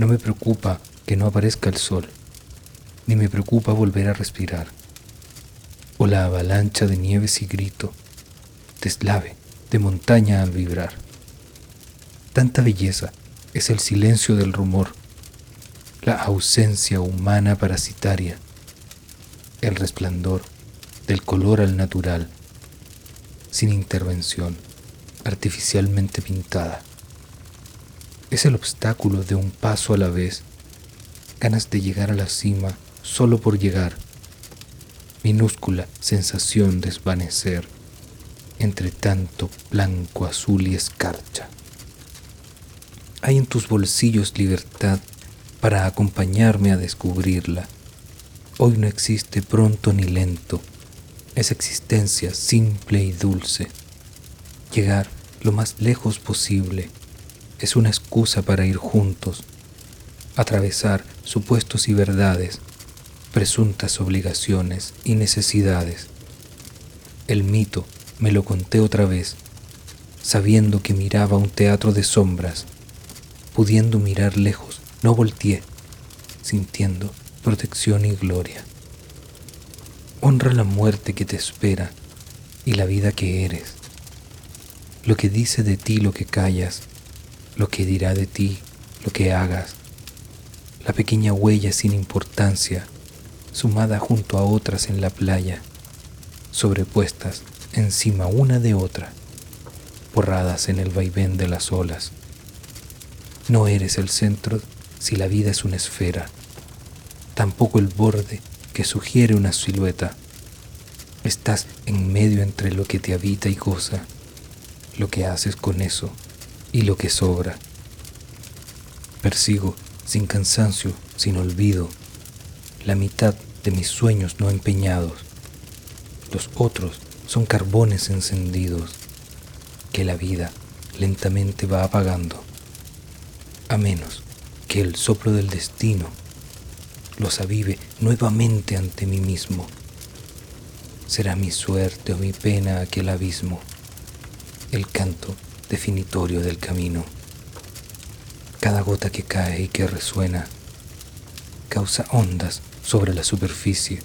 No me preocupa que no aparezca el sol, ni me preocupa volver a respirar, o la avalancha de nieves y grito, deslave de montaña al vibrar. Tanta belleza es el silencio del rumor, la ausencia humana parasitaria, el resplandor del color al natural, sin intervención, artificialmente pintada. Es el obstáculo de un paso a la vez, ganas de llegar a la cima solo por llegar, minúscula sensación de desvanecer entre tanto blanco, azul y escarcha. Hay en tus bolsillos libertad para acompañarme a descubrirla. Hoy no existe pronto ni lento, es existencia simple y dulce. Llegar lo más lejos posible es una excusa para ir juntos, atravesar supuestos y verdades, presuntas obligaciones y necesidades. El mito me lo conté otra vez, sabiendo que miraba un teatro de sombras, pudiendo mirar lejos, no volteé, sintiendo protección y gloria. Honra la muerte que te espera y la vida que eres. Lo que dice de ti lo que callas, lo que dirá de ti lo que hagas. La pequeña huella sin importancia, sumada junto a otras en la playa, sobrepuestas encima una de otra, borradas en el vaivén de las olas. No eres el centro si la vida es una esfera, tampoco el borde que sugiere una silueta. Estás en medio entre lo que te habita y goza, lo que haces con eso y lo que sobra. Persigo sin cansancio, sin olvido, la mitad de mis sueños no empeñados. Los otros son carbones encendidos que la vida lentamente va apagando, a menos que el soplo del destino los avive nuevamente ante mí mismo. Será mi suerte o mi pena aquel abismo, el canto definitorio del camino. Cada gota que cae y que resuena causa ondas sobre la superficie.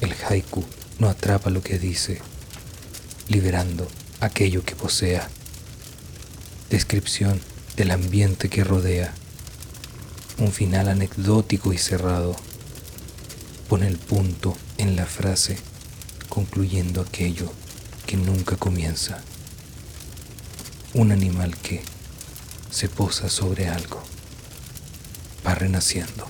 El haiku no atrapa lo que dice, liberando aquello que posea. Descripción del ambiente que rodea un final anecdótico y cerrado. Pone el punto en la frase, concluyendo aquello que nunca comienza. Un animal que se posa sobre algo, va renaciendo.